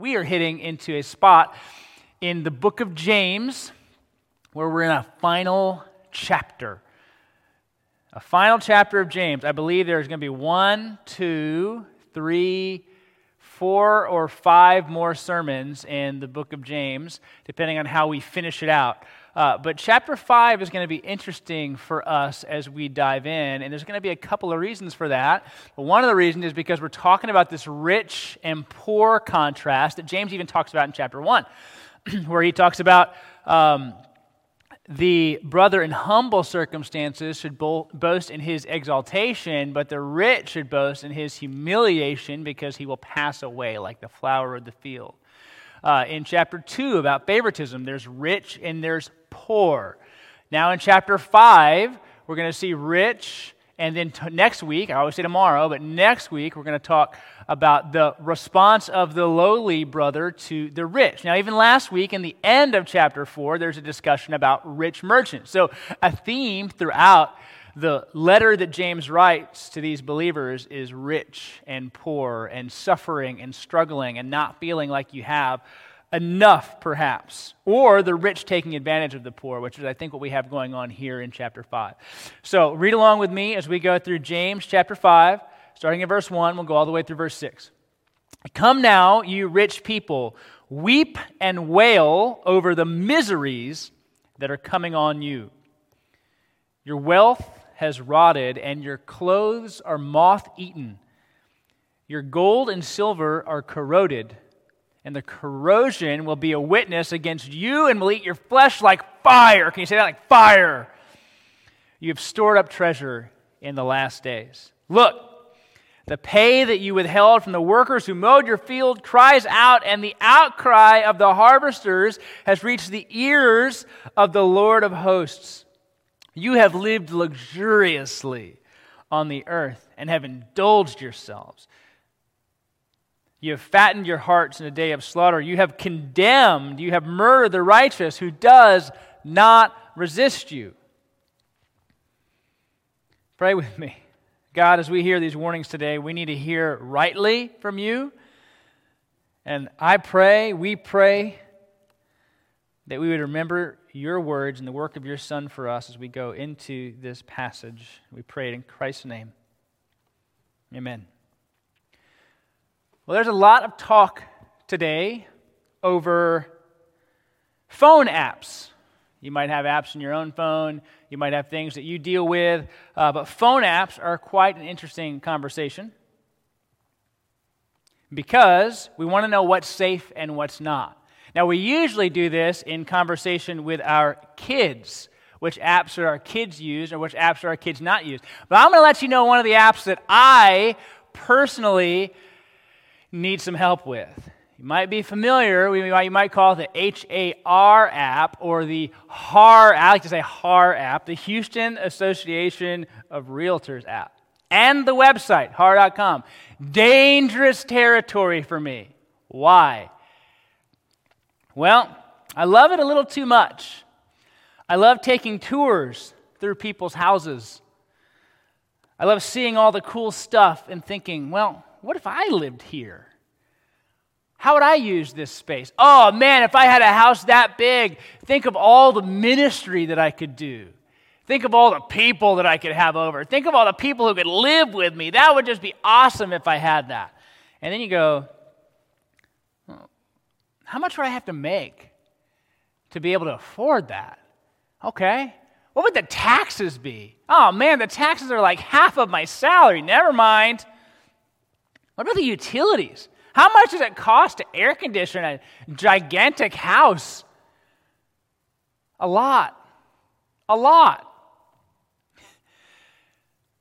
we are hitting into a spot in the book of James where we're in a final chapter. A final chapter of James. I believe there's going to be one, two, three, four, or five more sermons in the book of James, depending on how we finish it out. Uh, but chapter 5 is going to be interesting for us as we dive in, and there's going to be a couple of reasons for that. But one of the reasons is because we're talking about this rich and poor contrast that James even talks about in chapter 1, where he talks about. Um, the brother in humble circumstances should boast in his exaltation, but the rich should boast in his humiliation because he will pass away like the flower of the field. Uh, in chapter 2 about favoritism, there's rich and there's poor. Now, in chapter 5, we're going to see rich, and then t- next week, I always say tomorrow, but next week, we're going to talk about the response of the lowly brother to the rich. Now, even last week, in the end of chapter 4, there's a discussion about rich merchants. So, a theme throughout the letter that James writes to these believers is rich and poor and suffering and struggling and not feeling like you have enough, perhaps, or the rich taking advantage of the poor, which is, I think, what we have going on here in chapter 5. So, read along with me as we go through James chapter 5, starting in verse 1. We'll go all the way through verse 6. Come now, you rich people, weep and wail over the miseries that are coming on you. Your wealth has rotted, and your clothes are moth eaten. Your gold and silver are corroded and the corrosion will be a witness against you and will eat your flesh like fire. Can you say that? Like fire. You have stored up treasure in the last days. Look, the pay that you withheld from the workers who mowed your field cries out, and the outcry of the harvesters has reached the ears of the Lord of hosts. You have lived luxuriously on the earth and have indulged yourselves. You have fattened your hearts in a day of slaughter. You have condemned, you have murdered the righteous who does not resist you. Pray with me. God, as we hear these warnings today, we need to hear rightly from you. And I pray, we pray, that we would remember your words and the work of your Son for us as we go into this passage. We pray it in Christ's name. Amen. Well, there's a lot of talk today over phone apps. You might have apps in your own phone, you might have things that you deal with, uh, but phone apps are quite an interesting conversation because we want to know what's safe and what's not. Now, we usually do this in conversation with our kids. Which apps are our kids use or which apps are our kids not use. But I'm going to let you know one of the apps that I personally need some help with. You might be familiar, you might call it the HAR app or the HAR, I like to say HAR app, the Houston Association of Realtors app, and the website, har.com. Dangerous territory for me. Why? Well, I love it a little too much. I love taking tours through people's houses. I love seeing all the cool stuff and thinking, well, what if I lived here? How would I use this space? Oh man, if I had a house that big, think of all the ministry that I could do. Think of all the people that I could have over. Think of all the people who could live with me. That would just be awesome if I had that. And then you go, how much would I have to make to be able to afford that? Okay. What would the taxes be? Oh man, the taxes are like half of my salary. Never mind. What about the utilities? How much does it cost to air condition a gigantic house? A lot. A lot.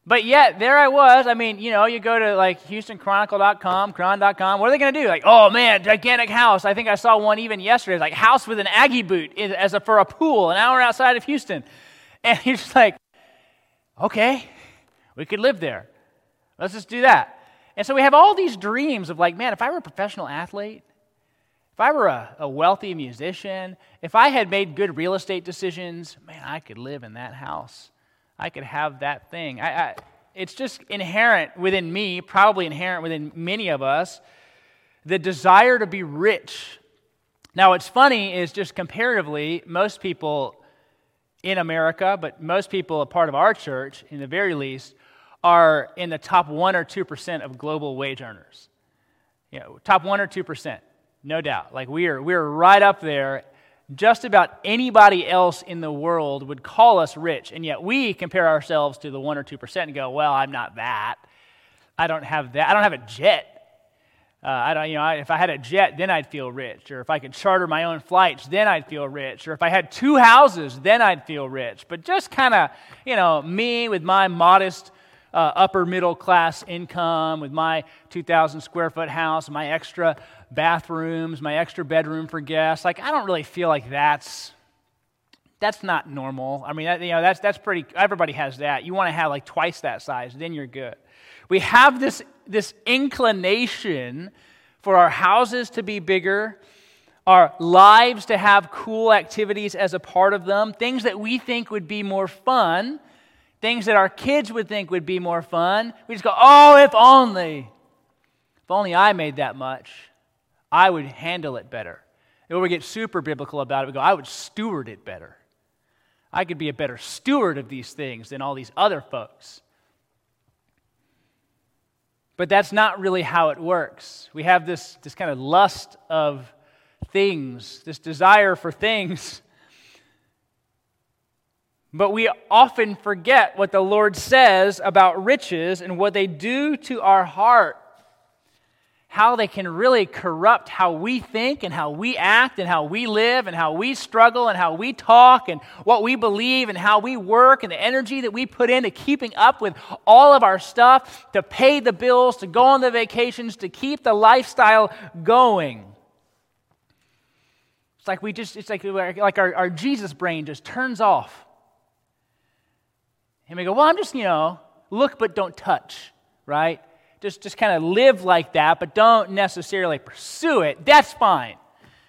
But yet, there I was. I mean, you know, you go to like HoustonChronicle.com, Chron.com. What are they going to do? Like, oh man, gigantic house. I think I saw one even yesterday. Like house with an Aggie boot as a, for a pool, an hour outside of Houston. And you're just like, okay, we could live there. Let's just do that. And so we have all these dreams of like, man, if I were a professional athlete, if I were a, a, wealthy musician, if I had made good real estate decisions, man, I could live in that house. I could have that thing. I, I, it's just inherent within me, probably inherent within many of us, the desire to be rich. Now, what's funny is just comparatively, most people in America, but most people, a part of our church, in the very least, are in the top 1 or 2% of global wage earners. You know, top 1 or 2%, no doubt. Like we are, we are right up there. Just about anybody else in the world would call us rich, and yet we compare ourselves to the 1 or 2% and go, well, I'm not that. I don't have that. I don't have a jet. Uh, I don't, you know, if I had a jet, then I'd feel rich. Or if I could charter my own flights, then I'd feel rich. Or if I had two houses, then I'd feel rich. But just kind of, you know, me with my modest uh, upper middle class income, with my 2,000 square foot house, my extra bathrooms, my extra bedroom for guests, like I don't really feel like that's that's not normal. I mean, you know, that's that's pretty. Everybody has that. You want to have like twice that size, then you're good. We have this, this inclination for our houses to be bigger, our lives to have cool activities as a part of them, things that we think would be more fun, things that our kids would think would be more fun. We just go, oh, if only. If only I made that much, I would handle it better. Or we get super biblical about it, we go, I would steward it better. I could be a better steward of these things than all these other folks. But that's not really how it works. We have this, this kind of lust of things, this desire for things. But we often forget what the Lord says about riches and what they do to our heart how they can really corrupt how we think and how we act and how we live and how we struggle and how we talk and what we believe and how we work and the energy that we put into keeping up with all of our stuff to pay the bills, to go on the vacations, to keep the lifestyle going. It's like we just, it's like, like our, our Jesus brain just turns off. And we go, well, I'm just, you know, look but don't touch, right? just, just kind of live like that, but don't necessarily pursue it, that's fine.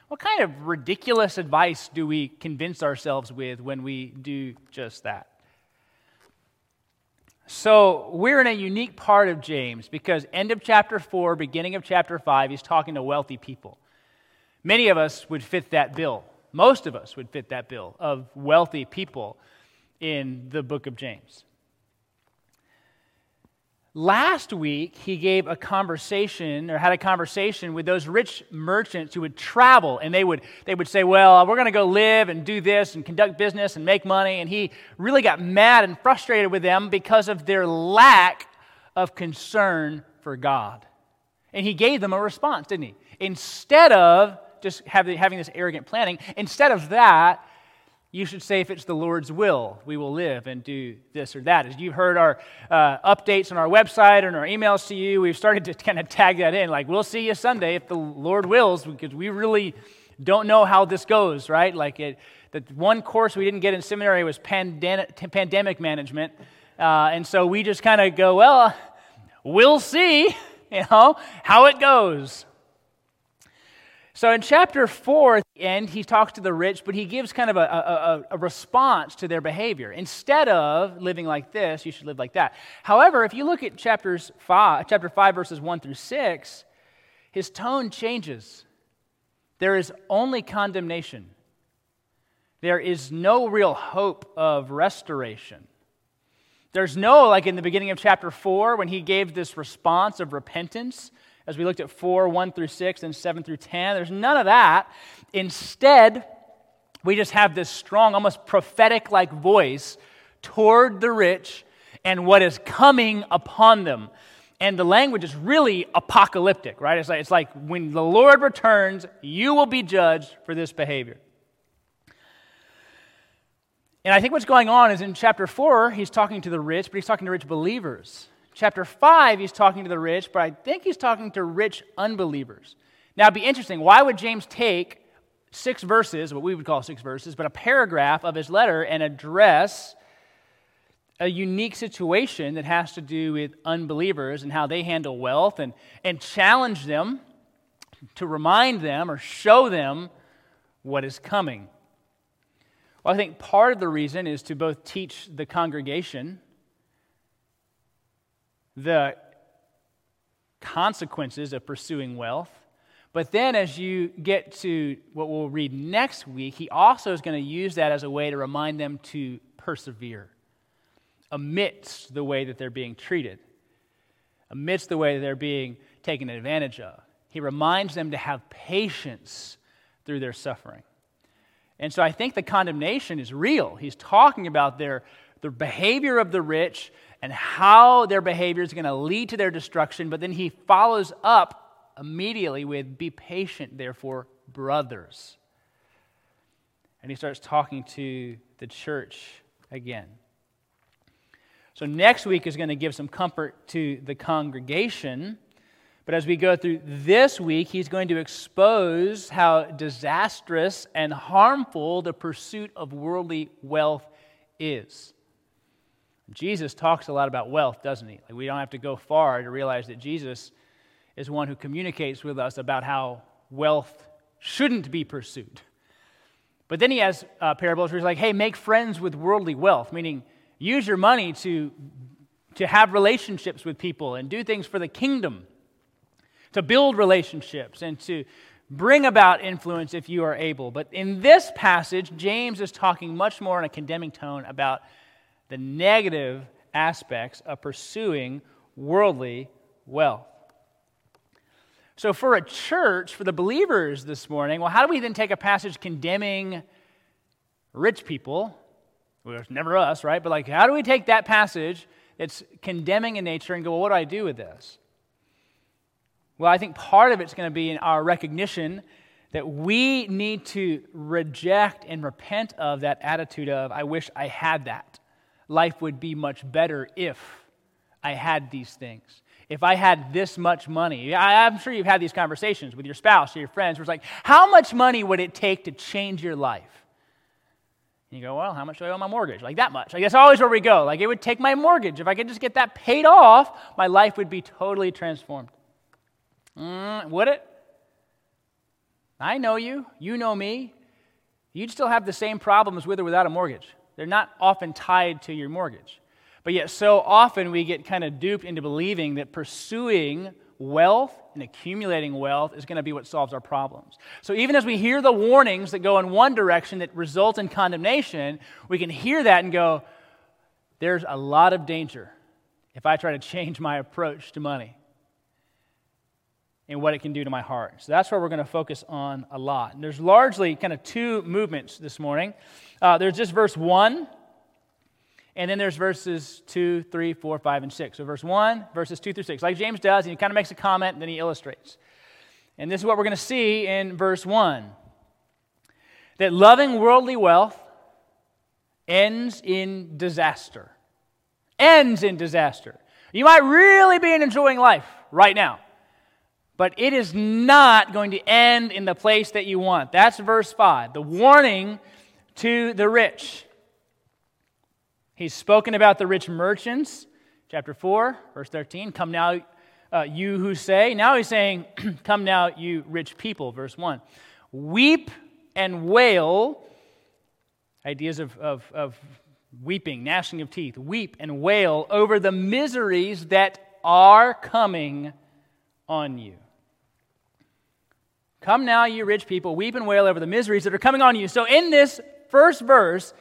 What kind of ridiculous advice do we convince ourselves with when we do just that? So, we're in a unique part of James because end of chapter 4, beginning of chapter 5, he's talking to wealthy people. Many of us would fit that bill. Most of us would fit that bill of wealthy people in the book of James. Last week, he gave a conversation or had a conversation with those rich merchants who would travel and they would, they would say, Well, we're going to go live and do this and conduct business and make money. And he really got mad and frustrated with them because of their lack of concern for God. And he gave them a response, didn't he? Instead of just having, having this arrogant planning, instead of that, you should say, if it's the Lord's will, we will live and do this or that. As you've heard our uh, updates on our website and our emails to you, we've started to kind of tag that in. Like, we'll see you Sunday if the Lord wills, because we really don't know how this goes, right? Like, it, the one course we didn't get in seminary was pandemic, pandemic management. Uh, and so we just kind of go, well, we'll see, you know, how it goes. So in chapter 4, at the end, he talks to the rich, but he gives kind of a, a, a, response to their behavior. Instead of living like this, you should live like that. However, if you look at chapters 5, chapter 5, verses 1 through 6, his tone changes. There is only condemnation. There is no real hope of restoration. There's no, like in the beginning of chapter 4, when he gave this response of repentance, as we looked at 4, 1 through 6, and 7 through 10. There's none of that. Instead, we just have this strong, almost prophetic like voice toward the rich and what is coming upon them. And the language is really apocalyptic, right? It's like, it's like when the Lord returns, you will be judged for this behavior. And I think what's going on is in chapter 4, he's talking to the rich, but he's talking to rich believers. Chapter 5, he's talking to the rich, but I think he's talking to rich unbelievers. Now, it'd be interesting. Why would James take six verses, what we would call six verses, but a paragraph of his letter and address a unique situation that has to do with unbelievers and how they handle wealth and, and challenge them to remind them or show them what is coming? Well, I think part of the reason is to both teach the congregation the consequences of pursuing wealth, But then, as you get to what we'll read next week, he also is going to use that as a way to remind them to persevere amidst the way that they're being treated, amidst the way that they're being taken advantage of. He reminds them to have patience through their suffering. And so I think the condemnation is real. He's talking about their, their behavior of the rich and how their behavior is going to lead to their destruction, but then he follows up immediately with, Be patient, therefore, brothers. And he starts talking to the church again. So next week is going to give some comfort to the congregation but as we go through this week, he's going to expose how disastrous and harmful the pursuit of worldly wealth is. Jesus talks a lot about wealth, doesn't he? Like we don't have to go far to realize that Jesus is one who communicates with us about how wealth shouldn't be pursued. But then he has uh, parables where he's like, hey, make friends with worldly wealth, meaning use your money to, to have relationships with people and do things for the kingdom to build relationships and to bring about influence if you are able. But in this passage, James is talking much more in a condemning tone about the negative aspects of pursuing worldly wealth. So, for a church, for the believers this morning, well, how do we then take a passage condemning rich people? Well, it's never us, right? But, like, how do we take that passage that's condemning in nature and go, well, what do I do with this? Well, I think part of it's going to be in our recognition that we need to reject and repent of that attitude of, I wish I had that. Life would be much better if I had these things. If I had this much money. I, am sure you've had these conversations with your spouse or your friends where it's like, how much money would it take to change your life? And you go, well, how much do I owe my mortgage? Like that much. Like that's always where we go. Like it would take my mortgage. If I could just get that paid off, my life would be totally transformed. Mm, would it? I know you. You know me. You'd still have the same problems with or without a mortgage. They're not often tied to your mortgage. But yet, so often we get kind of duped into believing that pursuing wealth and accumulating wealth is going to be what solves our problems. So, even as we hear the warnings that go in one direction that result in condemnation, we can hear that and go, there's a lot of danger if I try to change my approach to money and what it can do to my heart. So that's where we're going to focus on a lot. And there's largely kind of two movements this morning. Uh, there's just verse 1, and then there's verses 2, 3, 4, 5, and 6. So verse 1, verses 2 through 6. Like James does, and he kind of makes a comment and then he illustrates. And this is what we're going to see in verse 1 that loving worldly wealth ends in disaster. Ends in disaster. You might really be enjoying life right now but it is not going to end in the place that you want. That's verse 5. The warning to the rich. He's spoken about the rich merchants, chapter 4, verse 13. Come now, uh, you who say. Now he's saying, Come now, you rich people, verse 1. Weep and wail, ideas of, of, of weeping, gnashing of teeth. Weep and wail over the miseries that are coming on you. Come now, you rich people, weep and wail over the miseries that are coming on you. So, in this first verse,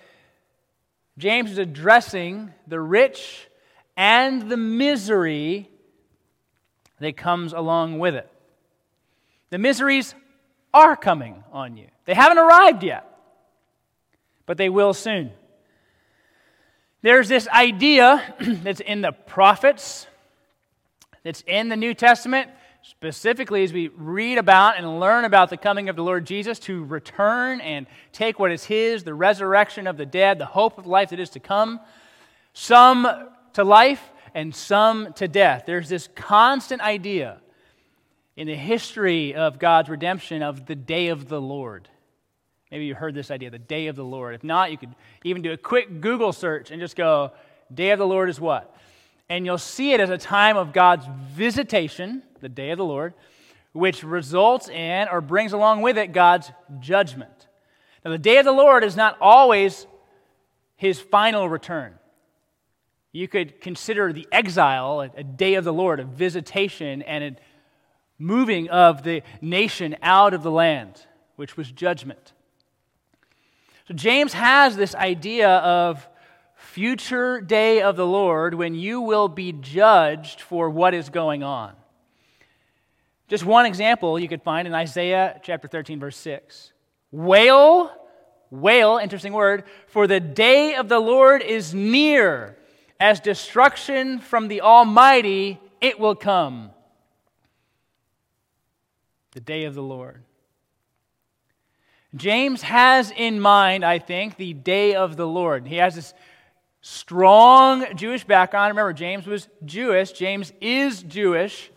James is addressing the rich and the misery that comes along with it. The miseries are coming on you, they haven't arrived yet, but they will soon. There's this idea that's in the prophets, that's in the New Testament, specifically as we read about and learn about the coming of the Lord Jesus to return and take what is His, the resurrection of the dead, the hope of life that is to come, some to life and some to death. There's this constant idea in the history of God's redemption of the day of the Lord. Maybe you heard this idea, the day of the Lord. If not, you could even do a quick Google search and just go, Day of the Lord is what? And you'll see it as a time of God's visitation the day of the Lord, which results in or brings along with it God's judgment. Now, the day of the Lord is not always his final return. You could consider the exile a, day of the Lord, a visitation, and a moving of the nation out of the land, which was judgment. So James has this idea of future day of the Lord when you will be judged for what is going on. Just one example you could find in Isaiah chapter 13, verse 6. Wail, wail, interesting word, for the day of the Lord is near. As destruction from the Almighty, it will come. The day of the Lord. James has in mind, I think, the day of the Lord. He has this strong Jewish background. Remember, James was Jewish. James is Jewish,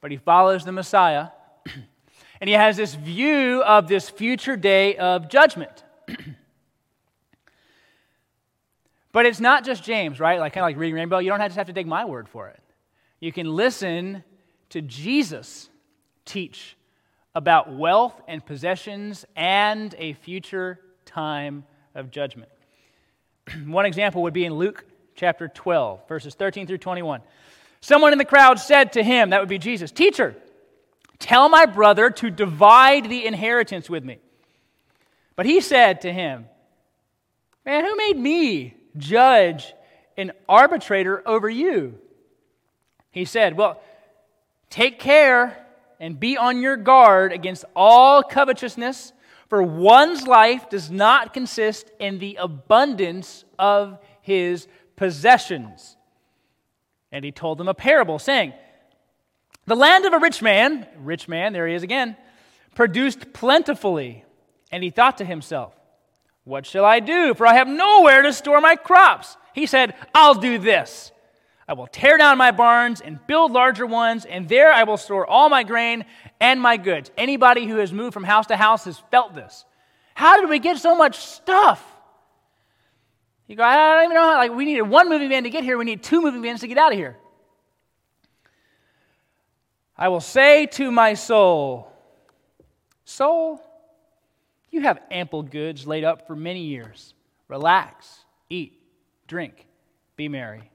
but he follows the Messiah. and he has this view of this future day of judgment. but it's not just James, right? Like kind of like Reading Rainbow. You don't have to have to take my word for it. You can listen to Jesus teach about wealth and possessions and a future time of judgment. One example would be in Luke chapter 12, verses 13 through 21. Someone in the crowd said to him, that would be Jesus, Teacher, tell my brother to divide the inheritance with me. But he said to him, Man, who made me judge and arbitrator over you? He said, Well, take care and be on your guard against all covetousness for one's life does not consist in the abundance of his possessions. And he told them a parable, saying, The land of a rich man, rich man, there he is again, produced plentifully. And he thought to himself, What shall I do? For I have nowhere to store my crops. He said, I'll do this. I will tear down my barns and build larger ones, and there I will store all my grain and my goods. Anybody who has moved from house to house has felt this. How did we get so much stuff? You go, I don't even know how. Like, we needed one moving van to get here, we need two moving vans to get out of here. I will say to my soul, Soul, you have ample goods laid up for many years. Relax, eat, drink, be merry.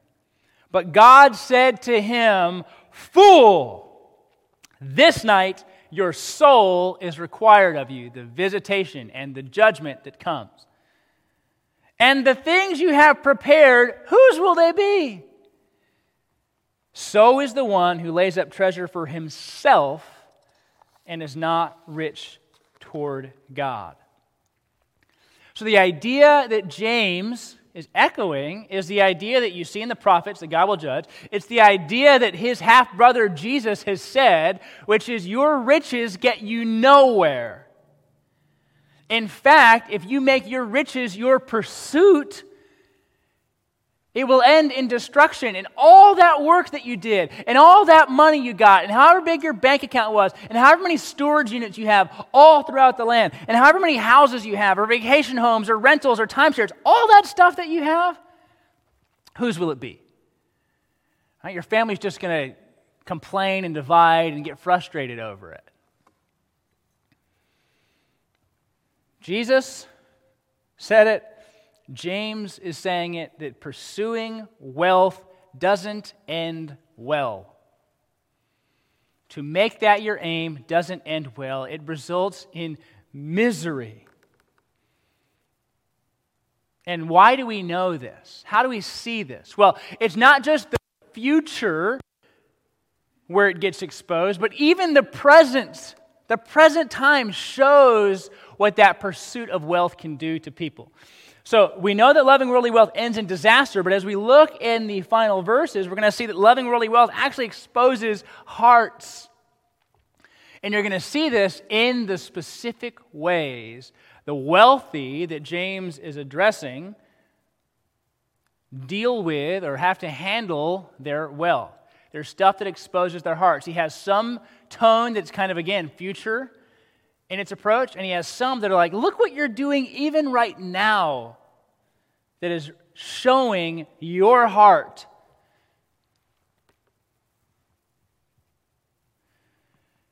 But God said to him, Fool, this night your soul is required of you, the visitation and the judgment that comes. And the things you have prepared, whose will they be? So is the one who lays up treasure for himself and is not rich toward God. So the idea that James is echoing is the idea that you see in the prophets that God will judge. It's the idea that his half brother Jesus has said, which is, Your riches get you nowhere. In fact, if you make your riches your pursuit, it will end in destruction. And all that work that you did, and all that money you got, and however big your bank account was, and however many storage units you have all throughout the land, and however many houses you have, or vacation homes, or rentals, or timeshares, all that stuff that you have, whose will it be? Right? Your family's just going to complain and divide and get frustrated over it. Jesus said it James is saying it that pursuing wealth doesn't end well. To make that your aim doesn't end well, it results in misery. And why do we know this? How do we see this? Well, it's not just the future where it gets exposed, but even the present. The present time shows what that pursuit of wealth can do to people. So we know that loving worldly wealth ends in disaster, but as we look in the final verses, we're going to see that loving worldly wealth actually exposes hearts. And you're going to see this in the specific ways the wealthy that James is addressing deal with or have to handle their wealth. There's stuff that exposes their hearts. He has some tone that's kind of, again, future in its approach, and he has some that are like, look what you're doing even right now that is showing your heart.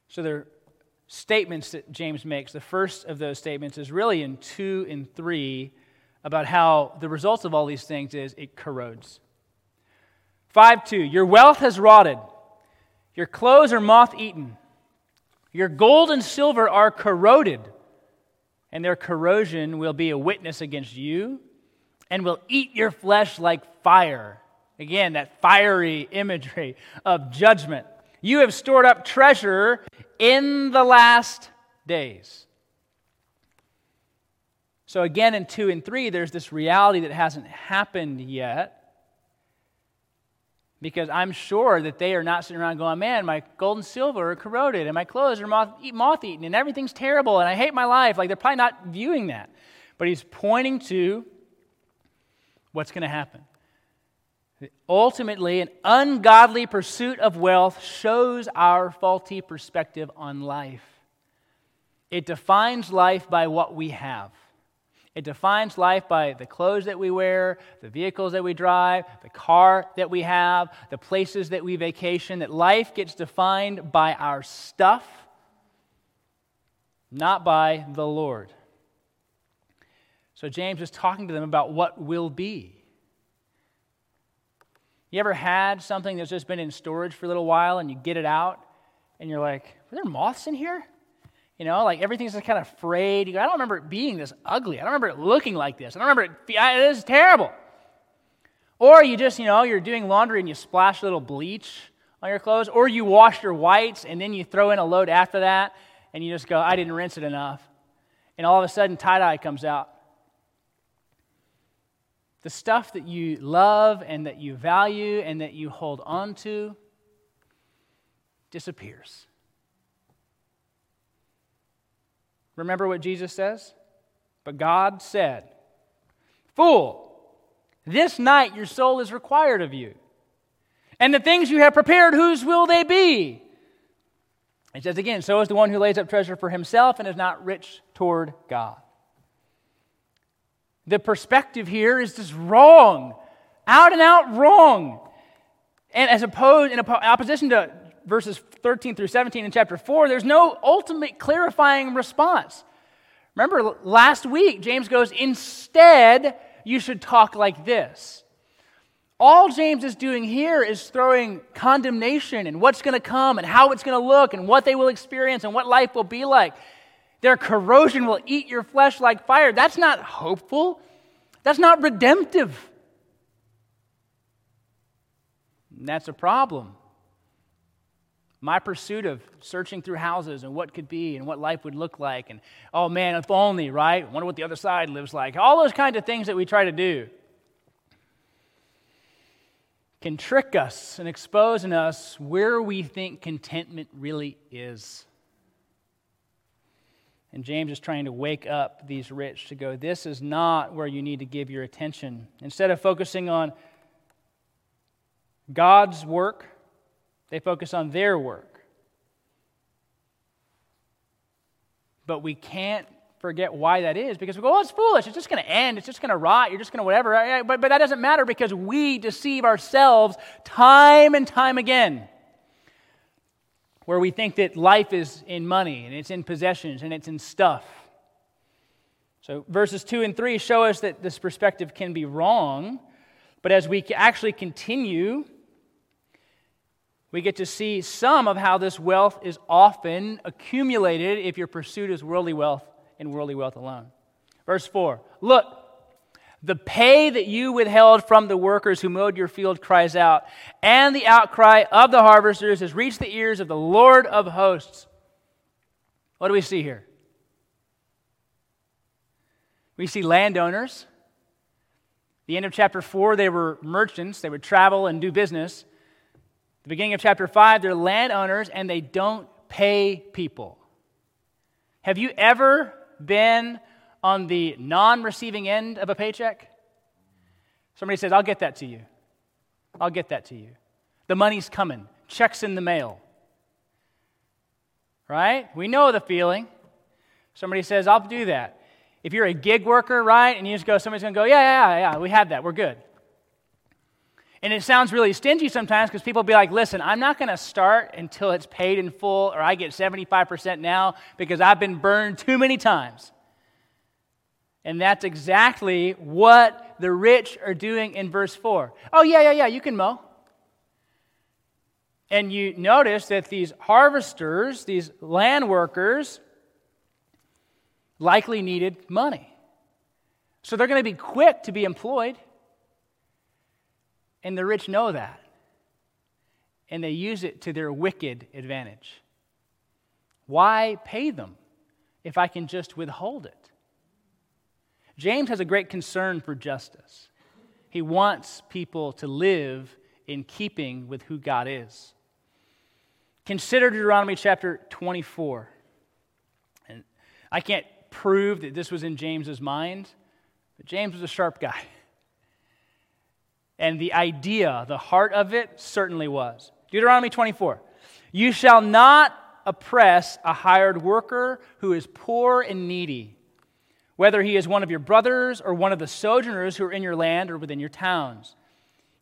So there are statements that James makes. The first of those statements is really in 2 and 3 about how the results of all these things is it corrodes. 5 2, your wealth has rotted, your clothes are moth eaten Your gold and silver are corroded, and their corrosion will be a witness against you and will eat your flesh like fire. Again, that fiery imagery of judgment. You have stored up treasure in the last days. So, again, in 2 and 3, there's this reality that hasn't happened yet. Because I'm sure that they are not sitting around going, man, my gold and silver are corroded, and my clothes are moth eaten, and everything's terrible, and I hate my life. Like, they're probably not viewing that. But he's pointing to what's going to happen. Ultimately, an ungodly pursuit of wealth shows our faulty perspective on life. It defines life by what we have. It defines life by the clothes that we wear, the vehicles that we drive, the car that we have, the places that we vacation. That life gets defined by our stuff, not by the Lord. So James is talking to them about what will be. You ever had something that's just been in storage for a little while and you get it out and you're like, are there moths in here? You know, like everything's just kind of frayed. You Go, I don't remember it being this ugly. I don't remember it looking like this. I don't remember it. It is terrible. Or you just, you know, you're doing laundry and you splash a little bleach on your clothes. Or you wash your whites and then you throw in a load after that and you just go, I didn't rinse it enough. And all of a sudden, tie dye comes out the stuff that you love and that you value and that you hold on to disappears. Remember what Jesus says? But God said, Fool, this night your soul is required of you. And the things you have prepared, whose will they be? He says again, So is the one who lays up treasure for himself and is not rich toward God. The perspective here is just wrong, out and out wrong. And as opposed, in opposition to verses 13 through 17 in chapter 4, there's no ultimate clarifying response. Remember, last week, James goes, instead, you should talk like this. All James is doing here is throwing condemnation and what's going to come and how it's going to look and what they will experience and what life will be like. Their corrosion will eat your flesh like fire. That's not hopeful. That's not redemptive. And that's a problem. My pursuit of searching through houses and what could be and what life would look like, and oh man, if only, right? Wonder what the other side lives like. All those kinds of things that we try to do can trick us and expose in us where we think contentment really is. And James is trying to wake up these rich to go, this is not where you need to give your attention. Instead of focusing on God's work, they focus on their work. But we can't forget why that is because we go, oh, it's foolish. It's just going to end. It's just going to rot. You're just going to whatever. But, but that doesn't matter because we deceive ourselves time and time again where we think that life is in money and it's in possessions and it's in stuff. So, verses 2 and 3 show us that this perspective can be wrong, but as we actually continue, we get to see some of how this wealth is often accumulated if your pursuit is worldly wealth and worldly wealth alone. Verse 4 Look, the pay that you withheld from the workers who mowed your field cries out, and the outcry of the harvesters has reached the ears of the Lord of hosts. What do we see here? We see landowners. The end of chapter 4, they were merchants. They would travel and do business. The beginning of chapter 5, they're landowners and they don't pay people. Have you ever been on the non receiving end of a paycheck? Somebody says, I'll get that to you. I'll get that to you. The money's coming, checks in the mail. Right? We know the feeling. Somebody says, I'll do that. If you're a gig worker, right, and you just go, somebody's going to go, yeah, yeah, yeah, we have that. We're good. And it sounds really stingy sometimes because people be like, listen, I'm not going to start until it's paid in full or I get 75% now because I've been burned too many times. And that's exactly what the rich are doing in verse 4. Oh, yeah, yeah, yeah, you can mow. And you notice that these harvesters, these land workers, likely needed money. So they're going to be quick to be employed. And the rich know that. And they use it to their wicked advantage. Why pay them if I can just withhold it? James has a great concern for justice. He wants people to live in keeping with who God is. Consider Deuteronomy chapter 24. And I can't prove that this was in James's mind, but James was a sharp guy. And the idea, the heart of it, certainly was. Deuteronomy 24. You shall not oppress a hired worker who is poor and needy, whether he is one of your brothers or one of the sojourners who are in your land or within your towns.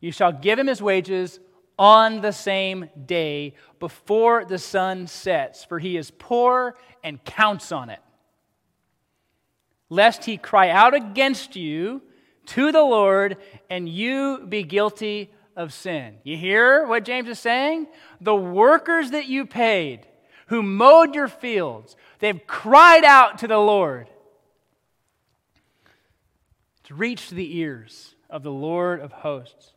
You shall give him his wages on the same day before the sun sets, for he is poor and counts on it. Lest he cry out against you to the Lord and you be guilty of sin. You hear what James is saying? The workers that you paid, who mowed your fields, they've cried out to the Lord. It's reached the ears of the Lord of hosts.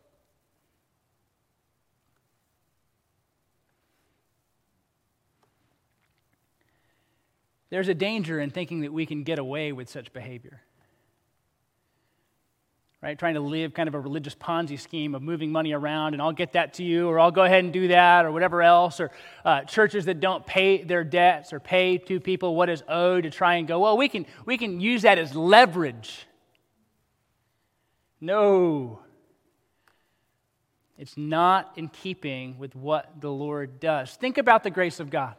There's a danger in thinking that we can get away with such behavior. Right? Trying to live kind of a religious Ponzi scheme of moving money around, and I'll get that to you, or I'll go ahead and do that, or whatever else, or uh, churches that don't pay their debts or pay to people what is owed to try and go, well, we can, we can use that as leverage. No. It's not in keeping with what the Lord does. Think about the grace of God.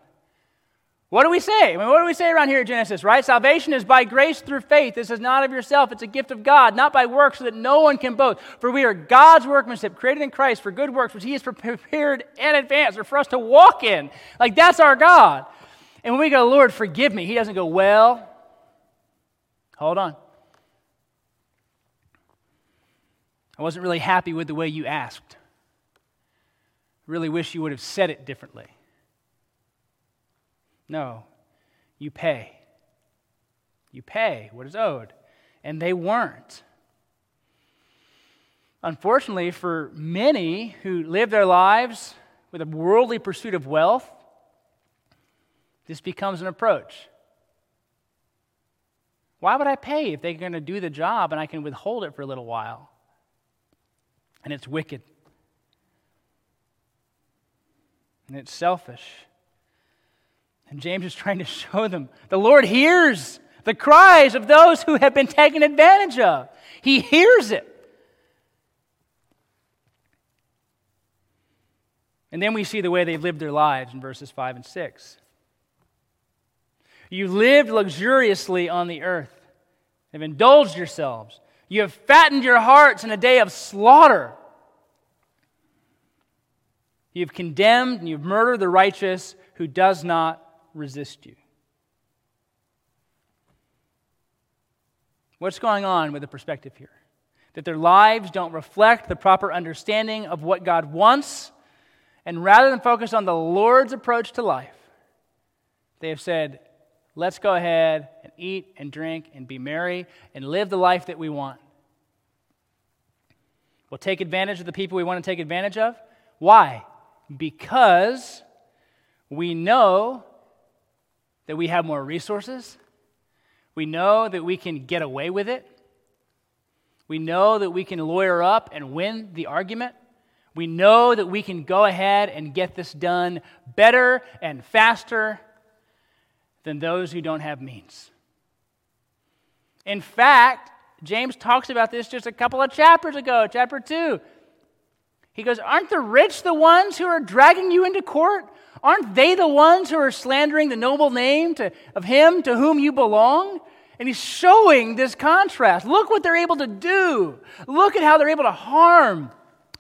What do we say? I mean, what do we say around here at Genesis, right? Salvation is by grace through faith. This is not of yourself. It's a gift of God, not by works, so that no one can boast. For we are God's workmanship, created in Christ for good works, which He has prepared in advance or for us to walk in. Like, that's our God. And when we go, Lord, forgive me, He doesn't go, well, hold on. I wasn't really happy with the way you asked. Really wish you would have said it differently. No, you pay. You pay what is owed. And they weren't. Unfortunately, for many who live their lives with a worldly pursuit of wealth, this becomes an approach. Why would I pay if they're going to do the job and I can withhold it for a little while? And it's wicked. And it's selfish. And James is trying to show them the Lord hears the cries of those who have been taken advantage of. He hears it. And then we see the way they've lived their lives in verses 5 and 6. You lived luxuriously on the earth, have indulged yourselves. You have fattened your hearts in a day of slaughter. You have condemned and you've murdered the righteous who does not resist you. What's going on with the perspective here? That their lives don't reflect the proper understanding of what God wants, and rather than focus on the Lord's approach to life, they have said, let's go ahead and eat and drink and be merry and live the life that we want. We'll take advantage of the people we want to take advantage of. Why? Because we know that we have more resources. We know that we can get away with it. We know that we can lawyer up and win the argument. We know that we can go ahead and get this done better and faster than those who don't have means. In fact, James talks about this just a couple of chapters ago, chapter 2. He goes, Aren't the rich the ones who are dragging you into court? Aren't they the ones who are slandering the noble name to, of him to whom you belong? And he's showing this contrast. Look what they're able to do. Look at how they're able to harm.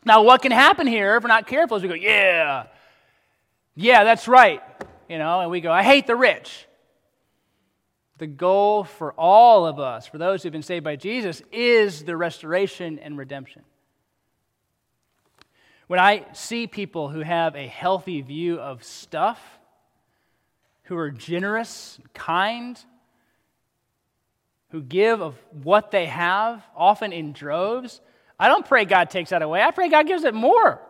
Now, what can happen here if we're not careful is we go, yeah, yeah, that's right. You know, and we go, I hate the rich. The goal for all of us, for those who've been saved by Jesus, is the restoration and redemption. When I see people who have a healthy view of stuff, who are generous, kind, who give of what they have, often in droves, I don't pray God takes that away. I pray God gives it more.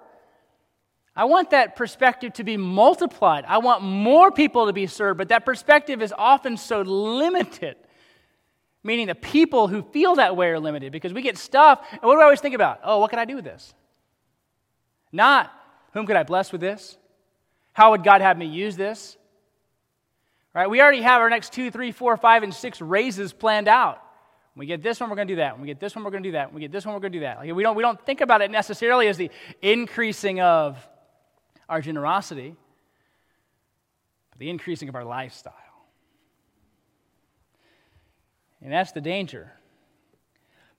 I want that perspective to be multiplied. I want more people to be served, but that perspective is often so limited. Meaning the people who feel that way are limited because we get stuff, and what do I always think about? Oh, what can I do with this? Not, whom could I bless with this? How would God have me use this? Right? We already have our next two, three, four, five, and six raises planned out. When we get this one, we're going to do that. When we get this one, we're going to do that. When we get this one, we're going to do that. Like, we, don't, we don't think about it necessarily as the increasing of our generosity, but the increasing of our lifestyle. And that's the danger.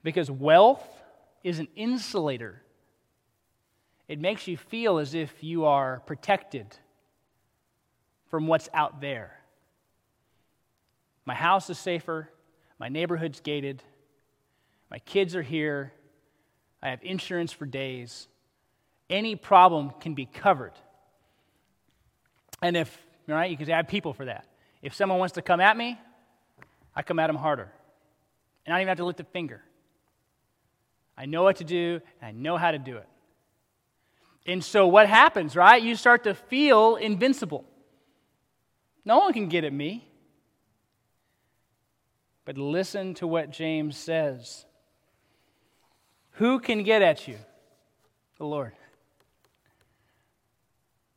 Because wealth is an insulator, it makes you feel as if you are protected from what's out there. My house is safer. My neighborhood's gated. My kids are here. I have insurance for days. Any problem can be covered. And if, right, you can add people for that. If someone wants to come at me, I come at them harder. And I don't even have to lift a finger. I know what to do, and I know how to do it. And so what happens, right? You start to feel invincible. No one can get at me. But listen to what James says. Who can get at you? The Lord.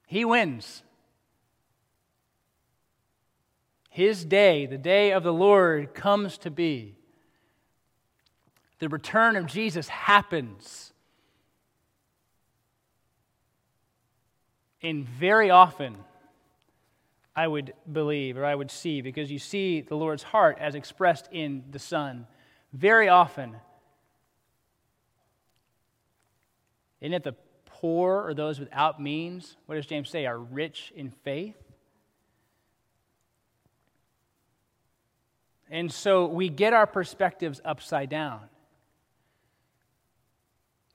He wins. His day, the day of the Lord, comes to be. The return of Jesus happens. And very often, I would believe or I would see because you see the Lord's heart as expressed in the Son. Very often, isn't it the poor or those without means? What does James say? Are rich in faith? And so we get our perspectives upside down.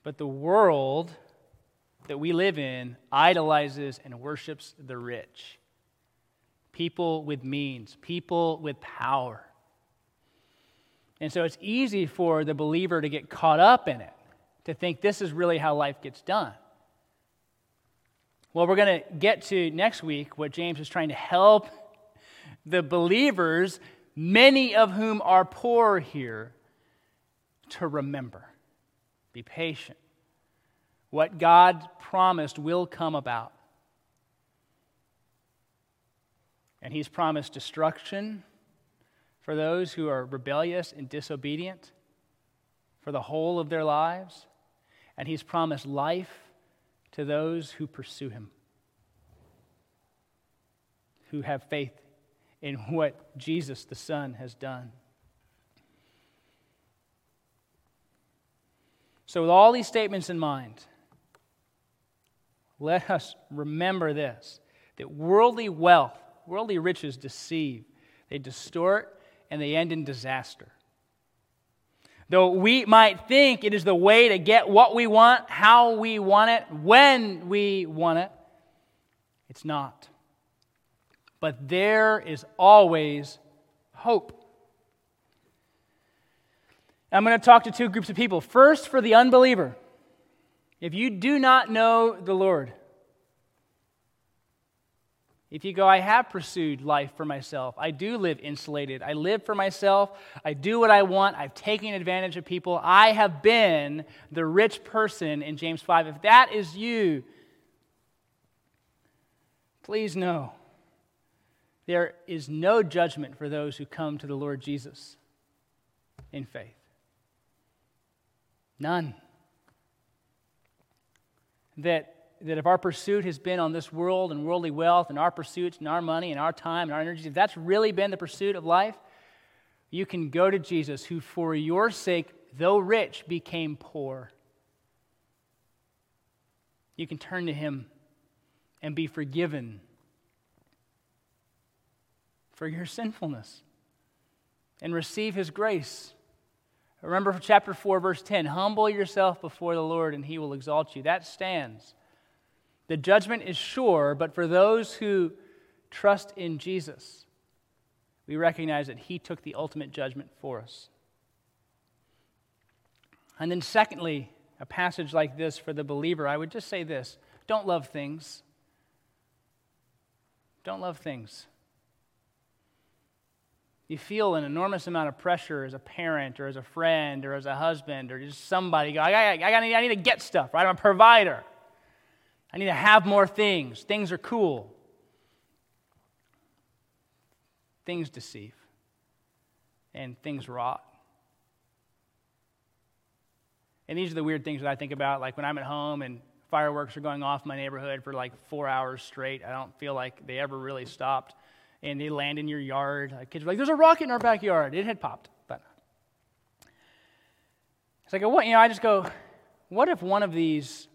But the world that we live in idolizes and worships the rich people with means, people with power. And so it's easy for the believer to get caught up in it, to think this is really how life gets done. Well, we're going to get to next week what James is trying to help the believers, many of whom are poor here, to remember. Be patient. What God promised will come about. And he's promised destruction for those who are rebellious and disobedient for the whole of their lives. And he's promised life to those who pursue him, who have faith in what Jesus the Son has done. So, with all these statements in mind, let us remember this that worldly wealth Worldly riches deceive, they distort, and they end in disaster. Though we might think it is the way to get what we want, how we want it, when we want it, it's not. But there is always hope. I'm going to talk to two groups of people. First, for the unbeliever. If you do not know the Lord, if you go, I have pursued life for myself. I do live insulated. I live for myself. I do what I want. I've taken advantage of people. I have been the rich person in James 5. If that is you, please know there is no judgment for those who come to the Lord Jesus in faith. None. That that if our pursuit has been on this world and worldly wealth and our pursuits and our money and our time and our energies, if that's really been the pursuit of life, you can go to Jesus, who for your sake, though rich, became poor. You can turn to him and be forgiven for your sinfulness and receive his grace Remember chapter 4, verse 10 Humble yourself before the Lord, and he will exalt you. That stands. The judgment is sure, but for those who trust in Jesus, we recognize that he took the ultimate judgment for us. And then, secondly, a passage like this for the believer, I would just say this don't love things. Don't love things. You feel an enormous amount of pressure as a parent or as a friend or as a husband or just somebody. Go, I, I, I, I need to get stuff, right? I'm a provider. I need to have more things. Things are cool. Things deceive and things rot. And these are the weird things that I think about, like when I'm at home and fireworks are going off in my neighborhood for like four hours straight. I don't feel like they ever really stopped. And they land in your yard. Kids are like, there's a rocket in our backyard. It had popped. But it's like, what? You know, I just go, what if one of these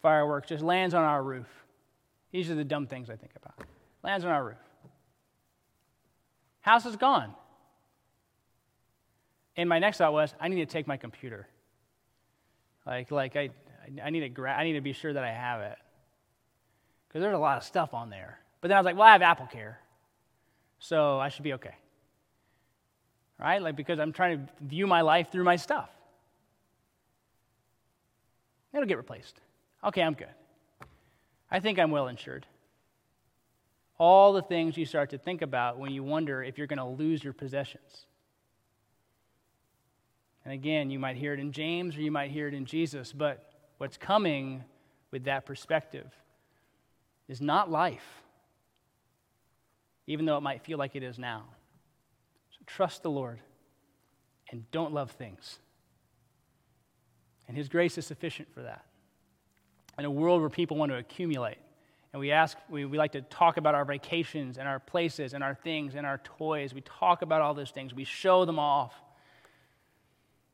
fireworks just lands on our roof? These are the dumb things I think about. Lands on our roof. House is gone. And my next thought was, I need to take my computer. Like, like I, I need to gra- I need to be sure that I have it because there's a lot of stuff on there. But then I was like, well, I have Apple Care, so I should be okay, right? Like because I'm trying to view my life through my stuff. It'll get replaced. Okay, I'm good. I think I'm well insured. All the things you start to think about when you wonder if you're going to lose your possessions. And again, you might hear it in James or you might hear it in Jesus, but what's coming with that perspective is not life, even though it might feel like it is now. So trust the Lord and don't love things. And His grace is sufficient for that. In a world where people want to accumulate, and we ask, we, we like to talk about our vacations and our places and our things and our toys. We talk about all those things, we show them off.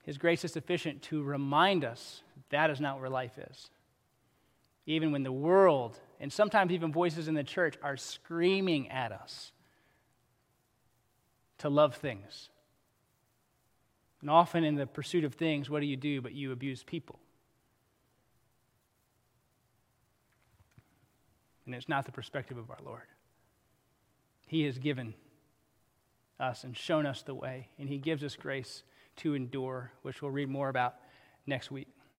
His grace is sufficient to remind us that is not where life is. Even when the world, and sometimes even voices in the church, are screaming at us to love things. And often in the pursuit of things, what do you do but you abuse people? And it's not the perspective of our Lord. He has given us and shown us the way, and He gives us grace to endure, which we'll read more about next week.